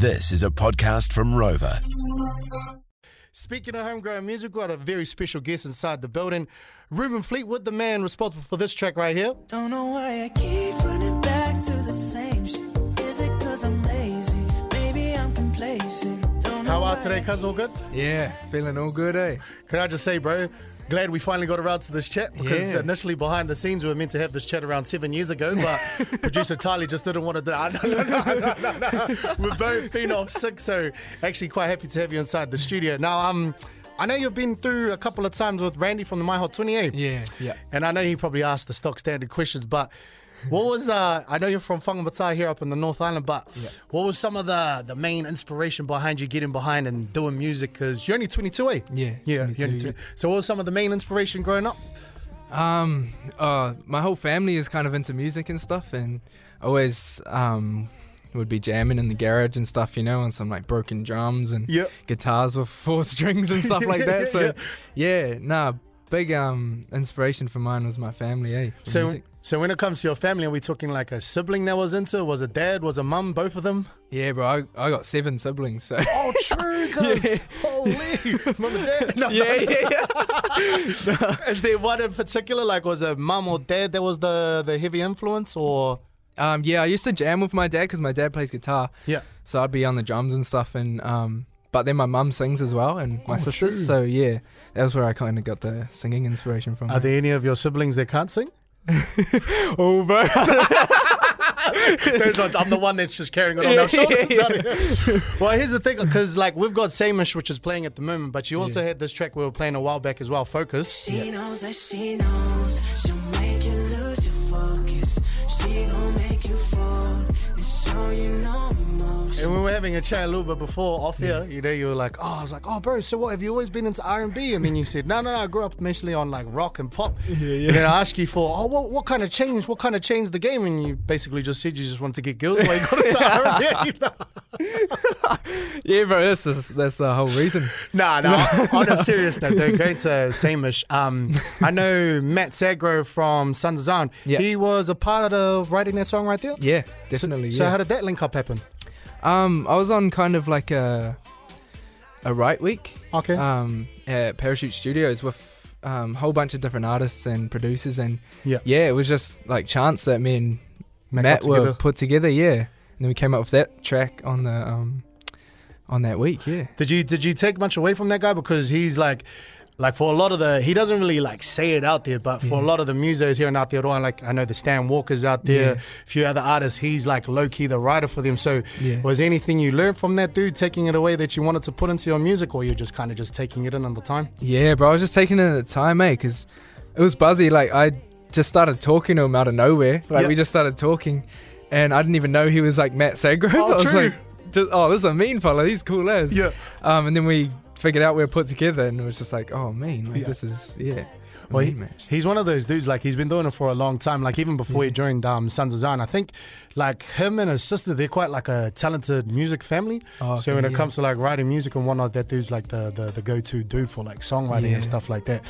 This is a podcast from Rova. Speaking of homegrown music, we got a very special guest inside the building. Ruben Fleetwood, the man responsible for this track right here. Don't know why I keep running back to the same shit. Is it cause I'm lazy? Maybe I'm complacent. Don't know How are today, cuz? All good? Yeah, feeling all good, eh? Can I just say, bro, glad we finally got around to this chat because Yeah. initially behind the scenes we were meant to have this chat around seven years ago, but producer Tylee just didn't want to do it. No, no, no, no, no, no. We've both been off sick, so actually quite happy to have you inside the studio. Now, um, I know you've been through a couple of times with Randy from the My Hot 28. Yeah, yeah. And I know he probably asked the stock standard questions, but what was uh I know you're from Whangamata here up in the North Island, but what was some of the the main inspiration behind you getting behind and doing music? Because you're only 22, eh? Yeah, yeah, 22, you're only 20. So what was some of the main inspiration growing up? Um, uh, my whole family is kind of into music and stuff, and always um would be jamming in the garage and stuff, you know, and some like broken drums and Yep. guitars with four strings and stuff like that. So, yeah, nah, big um inspiration for mine was my family, eh? So music. so when it comes to your family, are we talking like a sibling that was into? Was it dad? Was it mum? Both of them? yeah, bro, I, I got seven siblings, so. Oh, true, cuz. Holy, mum and dad. No, yeah, yeah, yeah. Is there one in particular? Like, was it mum or dad that was the the heavy influence, or Um, yeah, I used to jam with my dad because my dad plays guitar. yeah? So I'd be on the drums and stuff, and um, but then my mum sings as well, and my Oh, sisters. true. So yeah, that was where I kind of got the singing inspiration from. Are there any of your siblings that can't sing? oh, bro. Those ones, I'm the one that's just carrying it on our shoulders. well, here's the thing, because like we've got Samish, which is playing at the moment, but you also had this track we were playing a while back as well, Focus. She knows that she knows she'll And we were having a chat a little bit before off here. You know, you were like, "Oh, I was like, oh, bro, so what? Have you always been into R and B?" And then you said, "No, no, no. I grew up mostly on like rock and pop." yeah. And then I asked you for, "Oh, what, what kind of change? What kind of changed the game?" And you basically just said you just wanted to get girls while you got into R and B. yeah, bro. That's the, that's the whole reason. Nah, nah. on a serious note, though, going to Samish, um, I know Matt Sadgrove from Sons of Zion. Yeah. He was a part of writing that song right there. Yeah, definitely. So, yeah. how did that link up happen? Um, I was on kind of like a a right week. Okay. Um, at Parachute Studios with um, a whole bunch of different artists and producers, and Yeah. yeah, it was just like chance that me and Matt Matt, were together. put together. Yeah, and then we came up with that track on the um on that week. Yeah. Did you did you take much away from that guy because he's like. Like for a lot of the, he doesn't really like say it out there, but for a lot of the musos here in there, like I know the Stan Walker's out there, Yeah. a few other artists, he's like low key the writer for them. So, Yeah. was anything you learned from that dude taking it away that you wanted to put into your music, or you're just kind of just taking it in on the time? Yeah, bro. I was just taking it at the time, mate, because it was buzzy. Like I just started talking to him out of nowhere. Like Yep. we just started talking, and I didn't even know he was like Matt Sadgrove. Oh, I was true. like, just, oh, this is a mean fella. He's cool as. Yeah. Um, and then we figured out we were put together, and it was just like, oh, man, Like Yeah. this is yeah. Well, he, he's one of those dudes. Like he's been doing it for a long time. Like even before he joined um, Sons of Zion, I think like him and his sister, they're quite like a talented music family. Oh, so okay, when it comes to like writing music and whatnot, that dude's like the the, the go to dude for like songwriting Yeah. and stuff like that.